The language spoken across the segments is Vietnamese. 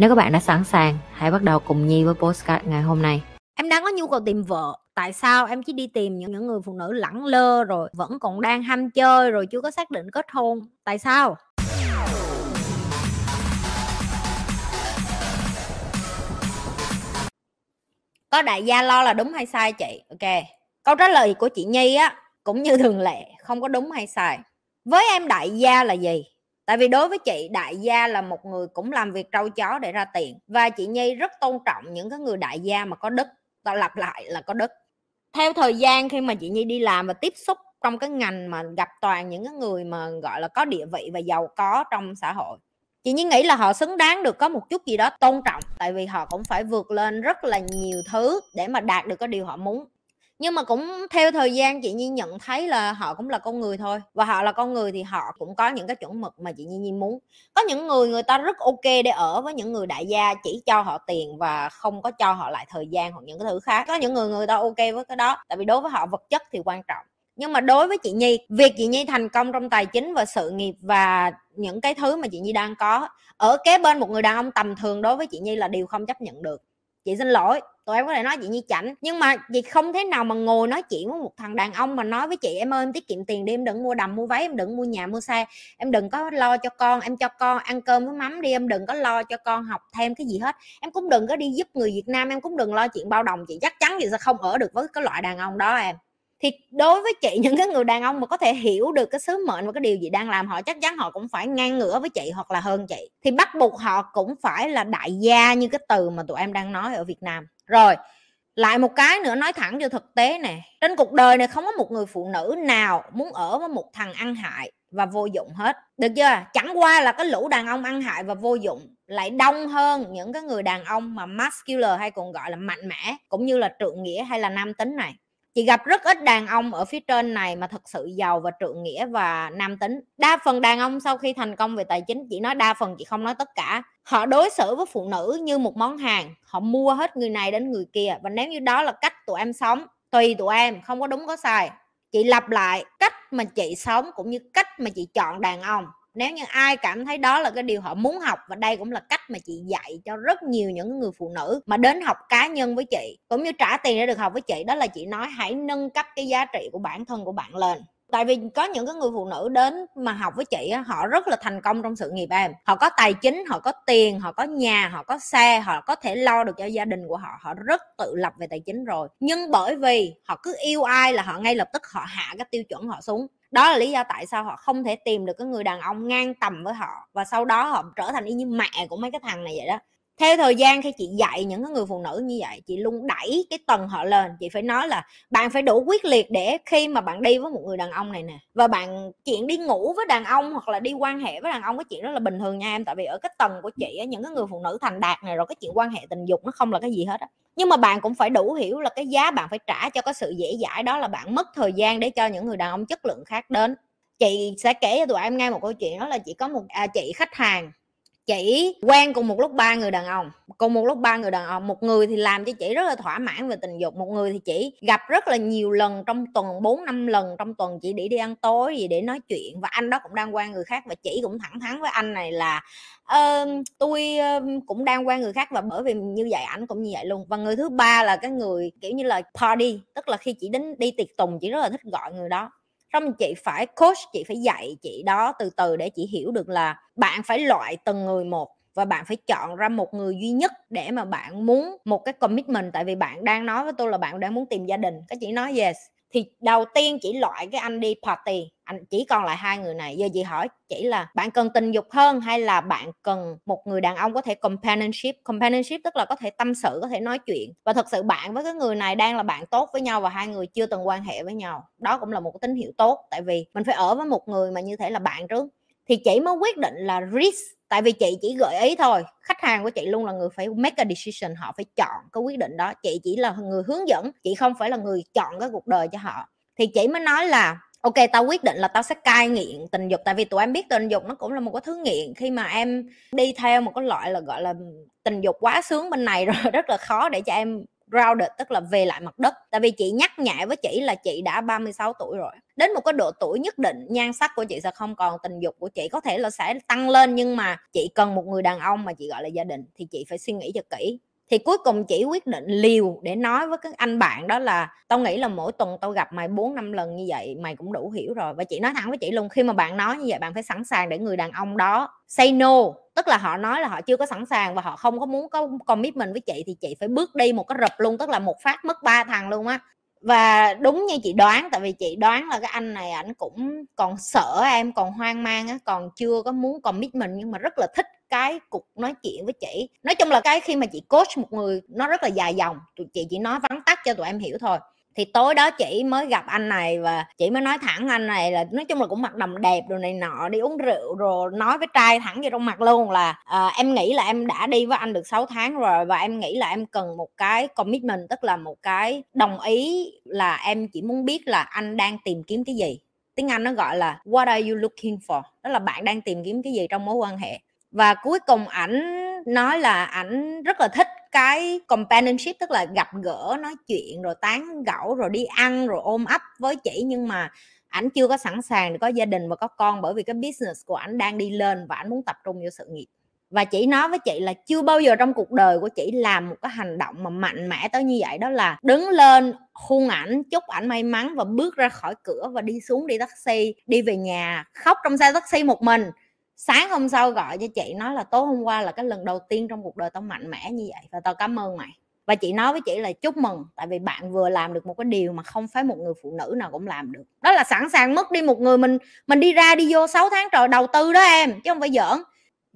Nếu các bạn đã sẵn sàng, hãy bắt đầu cùng Nhi với postcard ngày hôm nay. Em đang có nhu cầu tìm vợ, tại sao em chỉ đi tìm những những người phụ nữ lẳng lơ rồi vẫn còn đang ham chơi rồi chưa có xác định kết hôn? Tại sao? Có đại gia lo là đúng hay sai chị? Ok. Câu trả lời của chị Nhi á cũng như thường lệ, không có đúng hay sai. Với em đại gia là gì? Tại vì đối với chị, đại gia là một người cũng làm việc trâu chó để ra tiền. Và chị nhi rất tôn trọng những cái người đại gia mà có đức tao lặp lại là có đức theo thời gian khi mà chị nhi đi làm và tiếp xúc trong cái ngành mà gặp toàn những cái người mà, gọi là, có địa vị và giàu có trong xã hội, chị nhi nghĩ là họ xứng đáng được có một chút gì đó tôn trọng. Tại vì họ cũng phải vượt lên rất là nhiều thứ để mà đạt được cái điều họ muốn nhưng mà cũng theo thời gian chị nhi nhận thấy là họ cũng là con người thôi, và họ là con người thì họ cũng có những cái chuẩn mực mà chị nhi nhi muốn. Có những người người ta rất ok để ở với những người đại gia chỉ cho họ tiền và không có cho họ lại thời gian hoặc những cái thứ khác. Có những người người ta ok với cái đó, tại vì đối với họ vật chất thì quan trọng. Nhưng mà đối với chị nhi, việc chị nhi thành công trong tài chính và sự nghiệp và những cái thứ mà chị nhi đang có, ở kế bên một người đàn ông tầm thường đối với chị nhi là điều không chấp nhận được. Chị xin lỗi tụi em có thể nói chị như chảnh. Nhưng mà chị không thế nào mà ngồi nói chuyện với một thằng đàn ông mà nói với chị, em ơi, em tiết kiệm tiền đi, em đừng mua đầm, mua váy, em đừng mua nhà, mua xe. Em đừng có lo cho con, em cho con ăn cơm với mắm đi, em đừng có lo cho con học thêm cái gì hết. Em cũng đừng có đi giúp người việt nam, em cũng đừng lo chuyện bao đồng, chị. Chắc chắn chị sẽ không ở được với cái loại đàn ông đó em thì đối với chị, những cái người đàn ông mà có thể hiểu được cái sứ mệnh và cái điều gì đang làm, họ chắc chắn họ cũng phải ngang ngửa với chị hoặc là hơn chị. Thì bắt buộc họ cũng phải là đại gia như cái từ mà tụi em đang nói ở Việt Nam. Rồi, lại một cái nữa, nói thẳng cho thực tế nè. Trên cuộc đời này không có một người phụ nữ nào muốn ở với một thằng ăn hại và vô dụng hết. Được chưa? Chẳng qua là cái lũ đàn ông ăn hại và vô dụng lại đông hơn những cái người đàn ông mà masculine hay còn gọi là mạnh mẽ, cũng như là trượng nghĩa hay là nam tính này chị gặp rất ít đàn ông ở phía trên này mà thật sự giàu và trượng nghĩa và nam tính. Đa phần đàn ông sau khi thành công về tài chính, chị nói đa phần, chị không nói tất cả. Họ đối xử với phụ nữ như một món hàng. Họ mua hết người này đến người kia. Và nếu như đó là cách tụi em sống, tùy tụi em, không có đúng có sai. Chị lặp lại cách mà chị sống cũng như cách mà chị chọn đàn ông nếu như ai cảm thấy đó là cái điều họ muốn học và đây cũng là cách mà chị dạy cho rất nhiều những người phụ nữ mà đến học cá nhân với chị, cũng như trả tiền để được học với chị, đó là chị nói hãy nâng cấp cái giá trị của bản thân của bạn lên. Tại vì có những cái người phụ nữ đến mà học với chị họ rất là thành công trong sự nghiệp em. Họ có tài chính, họ có tiền, họ có nhà, họ có xe, họ có thể lo được cho gia đình của họ họ rất tự lập về tài chính rồi. Nhưng bởi vì họ cứ yêu ai là họ ngay lập tức họ hạ cái tiêu chuẩn họ xuống đó là lý do tại sao họ không thể tìm được cái người đàn ông ngang tầm với họ và sau đó họ trở thành y như mẹ của mấy cái thằng này vậy đó theo thời gian khi chị dạy những cái người phụ nữ như vậy chị luôn đẩy cái tầng họ lên. Chị phải nói là bạn phải đủ quyết liệt để khi mà bạn đi với một người đàn ông này nè và bạn chuyện đi ngủ với đàn ông hoặc là đi quan hệ với đàn ông cái chuyện đó là bình thường nha em. Tại vì ở cái tầng của chị những cái người phụ nữ thành đạt này rồi cái chuyện quan hệ tình dục nó không là cái gì hết á. Nhưng mà bạn cũng phải đủ hiểu là cái giá bạn phải trả cho cái sự dễ dãi đó là bạn mất thời gian để cho những người đàn ông chất lượng khác đến. Chị sẽ kể cho tụi em nghe một câu chuyện đó là chị có một à, chị khách hàng chị quen cùng một lúc ba người đàn ông. Cùng một lúc ba người đàn ông một người thì làm cho chị rất là thỏa mãn về tình dục một người thì chị gặp rất là nhiều lần trong tuần bốn năm lần trong tuần chị để đi ăn tối gì để nói chuyện và anh đó cũng đang quen người khác và chị cũng thẳng thắn với anh này là uh, tôi uh, cũng đang quen người khác và bởi vì như vậy ảnh cũng như vậy luôn. Và người thứ ba là cái người kiểu như là party tức là khi chị đến đi tiệc tùng chị rất là thích gọi người đó xong chị phải coach, chị phải dạy chị đó từ từ để chị hiểu được là bạn phải loại từng người một và bạn phải chọn ra một người duy nhất để mà bạn muốn một cái commitment. Tại vì bạn đang nói với tôi là bạn đang muốn tìm gia đình. Cái chị nói yes thì đầu tiên chỉ loại cái anh đi party, anh chỉ còn lại hai người này. Giờ chị hỏi chỉ là bạn cần tình dục hơn hay là bạn cần một người đàn ông có thể companionship? Companionship tức là có thể tâm sự, có thể nói chuyện. Và thật sự bạn với cái người này đang là bạn tốt với nhau và hai người chưa từng quan hệ với nhau. Đó cũng là một tín hiệu tốt, tại vì mình phải ở với một người mà như thể là bạn trước thì chị mới quyết định là risk, tại vì chị chỉ gợi ý thôi, khách hàng của chị luôn là người phải make a decision, họ phải chọn cái quyết định đó. Chị chỉ là người hướng dẫn, chị không phải là người chọn cái cuộc đời cho họ. Thì chị mới nói là, ok, tao quyết định là tao sẽ cai nghiện tình dục. Tại vì tụi em biết tình dục nó cũng là một cái thứ nghiện. Khi mà em đi theo một cái loại là, gọi là, tình dục quá sướng bên này rồi, rất là khó để cho em grounded tức là về lại mặt đất. Tại vì chị nhắc nhẹ với chị là chị đã 36 tuổi rồi. Đến một cái độ tuổi nhất định, nhan sắc của chị sẽ không còn, tình dục của chị có thể là sẽ tăng lên, nhưng mà chị cần một người đàn ông mà chị gọi là gia đình, thì chị phải suy nghĩ cho kỹ thì cuối cùng chỉ quyết định liều để nói với các anh bạn đó là, tao nghĩ là mỗi tuần tao gặp mày bốn năm lần như vậy, mày cũng đủ hiểu rồi. Và chị nói thẳng với chị luôn, khi mà bạn nói như vậy, bạn phải sẵn sàng để người đàn ông đó say no. Tức là họ nói là họ chưa có sẵn sàng và họ không có muốn có commitment với chị thì chị phải bước đi một cái rập luôn, tức là một phát mất ba thằng luôn á. Và đúng như chị đoán, tại vì chị đoán là cái anh này ảnh cũng còn sợ em, còn hoang mang á, còn chưa có muốn commitment nhưng mà rất là thích cái cuộc nói chuyện với chị. Nói chung là cái khi mà chị coach một người nó rất là dài dòng tụi chị chỉ nói vắn tắt cho tụi em hiểu thôi. Thì tối đó chị mới gặp anh này và chị mới nói thẳng anh này là nói chung là cũng mặc đầm đẹp rồi này nọ đi uống rượu rồi nói với trai thẳng vô trong mặt luôn là à, em nghĩ là em đã đi với anh được 6 tháng rồi và em nghĩ là em cần một cái commitment tức là một cái đồng ý là em chỉ muốn biết là anh đang tìm kiếm cái gì. Tiếng anh nó gọi là what are you looking for? Đó là bạn đang tìm kiếm cái gì trong mối quan hệ và cuối cùng ảnh nói là ảnh rất là thích cái companionship, tức là gặp gỡ, nói chuyện, rồi tán gẫu, rồi đi ăn, rồi ôm ấp với chị. Nhưng mà ảnh chưa có sẵn sàng để có gia đình và có con bởi vì cái business của ảnh đang đi lên và ảnh muốn tập trung vào sự nghiệp. Và chị nói với chị là chưa bao giờ trong cuộc đời của chị làm một cái hành động mà mạnh mẽ tới như vậy. Đó là đứng lên hôn ảnh, chúc ảnh may mắn và bước ra khỏi cửa và đi xuống đi taxi, đi về nhà, khóc trong xe taxi một mình sáng hôm sau gọi cho chị nói là tối hôm qua là cái lần đầu tiên trong cuộc đời tao mạnh mẽ như vậy và tao cảm ơn mày. Và chị nói với chị là chúc mừng, tại vì bạn vừa làm được một cái điều mà không phải một người phụ nữ nào cũng làm được. Đó là sẵn sàng mất đi một người mình mình đi ra đi vô 6 tháng trời đầu tư đó em, chứ không phải giỡn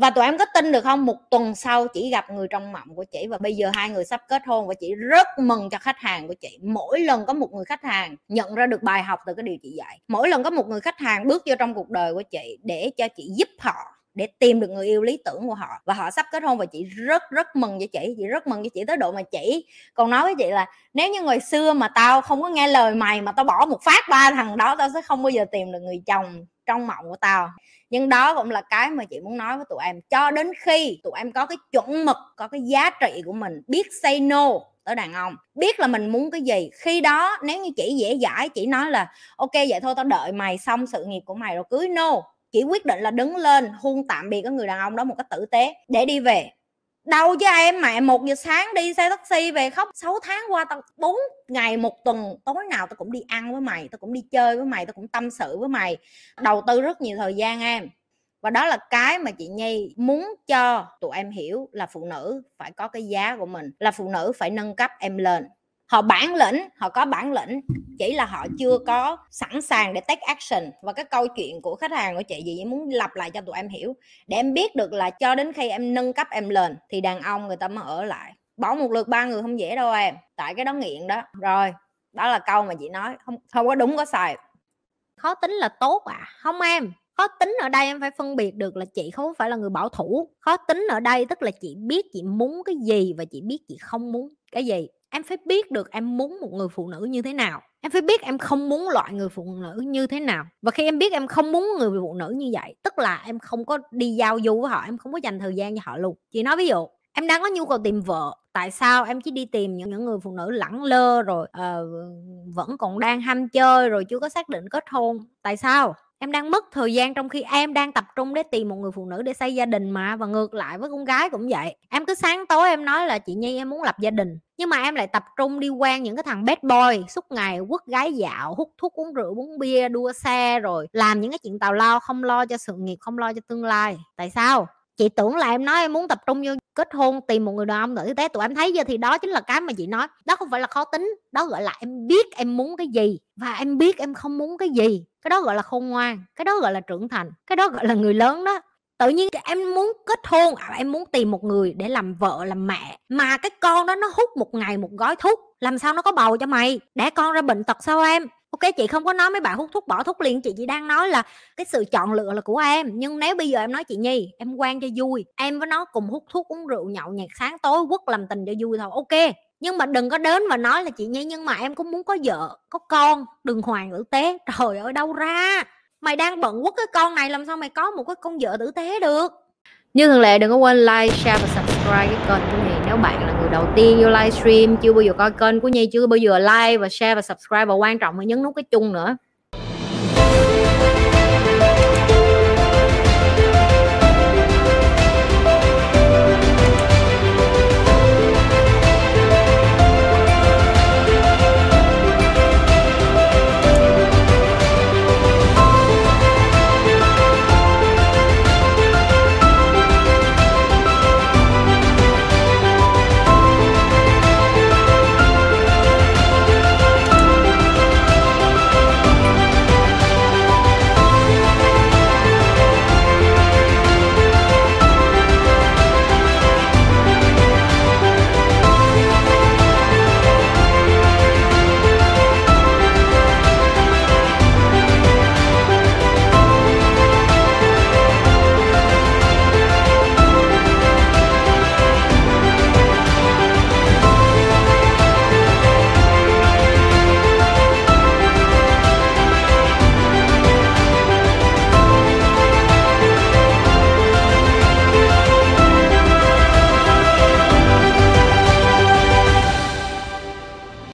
và tụi em có tin được không? Một tuần sau chỉ gặp người trong mộng của chị và bây giờ hai người sắp kết hôn và chị rất mừng cho khách hàng của chị. Mỗi lần có một người khách hàng nhận ra được bài học từ cái điều chị dạy, mỗi lần có một người khách hàng bước vô trong cuộc đời của chị để cho chị giúp họ, để tìm được người yêu lý tưởng của họ. Và họ sắp kết hôn và chị rất rất mừng cho chị chị rất mừng cho chị tới độ mà chị còn nói với chị là, nếu như ngày xưa mà tao không có nghe lời mày mà tao bỏ một phát ba thằng đó, tao sẽ không bao giờ tìm được người chồng trong mộng của tao. Nhưng đó cũng là cái mà chị muốn nói với tụi em. Cho đến khi tụi em có cái chuẩn mực, có cái giá trị của mình, biết say no tới đàn ông, biết là mình muốn cái gì, khi đó nếu như chị dễ dãi, chị nói là, ok, vậy thôi, tao đợi mày xong sự nghiệp của mày rồi cưới no. Chỉ quyết định là đứng lên hôn tạm biệt cái người đàn ông đó một cách tử tế, để đi về đâu chứ em mẹ một giờ sáng đi xe taxi về khóc. 6 tháng qua tao bốn ngày một tuần, tối nào tao cũng đi ăn với mày, tao cũng đi chơi với mày, tao cũng tâm sự với mày. Đầu tư rất nhiều thời gian em. Và đó là cái mà chị nhi muốn cho tụi em hiểu là phụ nữ phải có cái giá của mình, là phụ nữ phải nâng cấp em lên họ bản lĩnh, họ có bản lĩnh. Chỉ là họ chưa có sẵn sàng để take action. Và cái câu chuyện của khách hàng của chị gì muốn lặp lại cho tụi em hiểu. Để em biết được là cho đến khi em nâng cấp em lên, thì đàn ông người ta mới ở lại. Bỏ một lượt ba người không dễ đâu em. Tại cái đó nghiện đó. Rồi, đó là câu mà chị nói. Không không có đúng, có sai. Khó tính là tốt à? Không em. Khó tính ở đây em phải phân biệt được là chị không phải là người bảo thủ. Khó tính ở đây tức là chị biết chị muốn cái gì và chị biết chị không muốn cái gì em phải biết được em muốn một người phụ nữ như thế nào. Em phải biết em không muốn loại người phụ nữ như thế nào. Và khi em biết em không muốn người phụ nữ như vậy tức là em không có đi giao du với họ em không có dành thời gian cho họ luôn. Chị nói ví dụ em đang có nhu cầu tìm vợ tại sao em chỉ đi tìm những những người phụ nữ lẳng lơ rồi uh, vẫn còn đang ham chơi rồi chưa có xác định kết hôn? Tại sao? Em đang mất thời gian trong khi em đang tập trung để tìm một người phụ nữ để xây gia đình mà, và ngược lại với con gái cũng vậy. Em cứ sáng tối em nói là, chị nhi, em muốn lập gia đình. Nhưng mà em lại tập trung đi quen những cái thằng bad boy, suốt ngày quất gái dạo, hút thuốc uống rượu, uống bia, đua xe, rồi làm những cái chuyện tào lao, không lo cho sự nghiệp, không lo cho tương lai. Tại sao? Chị tưởng là em nói em muốn tập trung vô kết hôn, tìm một người đàn ông tử tế. Tụi em thấy giờ thì đó chính là cái mà chị nói. Đó không phải là khó tính. Đó gọi là em biết em muốn cái gì, và em biết em không muốn cái gì cái đó gọi là khôn ngoan, cái đó gọi là trưởng thành, cái đó gọi là người lớn đó. Tự nhiên em muốn kết hôn à, em muốn tìm một người để làm vợ, làm mẹ, mà cái con đó nó hút một ngày một gói thuốc, làm sao nó có bầu cho mày? Đẻ con ra bệnh tật sao em? Ok, chị không có nói mấy bạn hút thuốc, bỏ thuốc liền, chị chỉ đang nói là cái sự chọn lựa là của em. Nhưng nếu bây giờ em nói chị nhi, em quan cho vui, em với nó cùng hút thuốc, uống rượu, nhậu nhạc sáng tối, quất làm tình cho vui thôi, ok nhưng mà đừng có đến và nói là chị nhi nhưng mà em cũng muốn có vợ có con đừng hoàng tử tế. Trời ơi đâu ra. Mày đang bận quất cái con này làm sao mày có một cái con vợ tử tế được? Như thường lệ đừng có quên like, share và subscribe cái kênh của Nhi. Nếu bạn là người đầu tiên vô livestream Chưa bao giờ coi kênh của Nhi Chưa bao giờ like và share và subscribe Và quan trọng là nhấn nút cái chung nữa.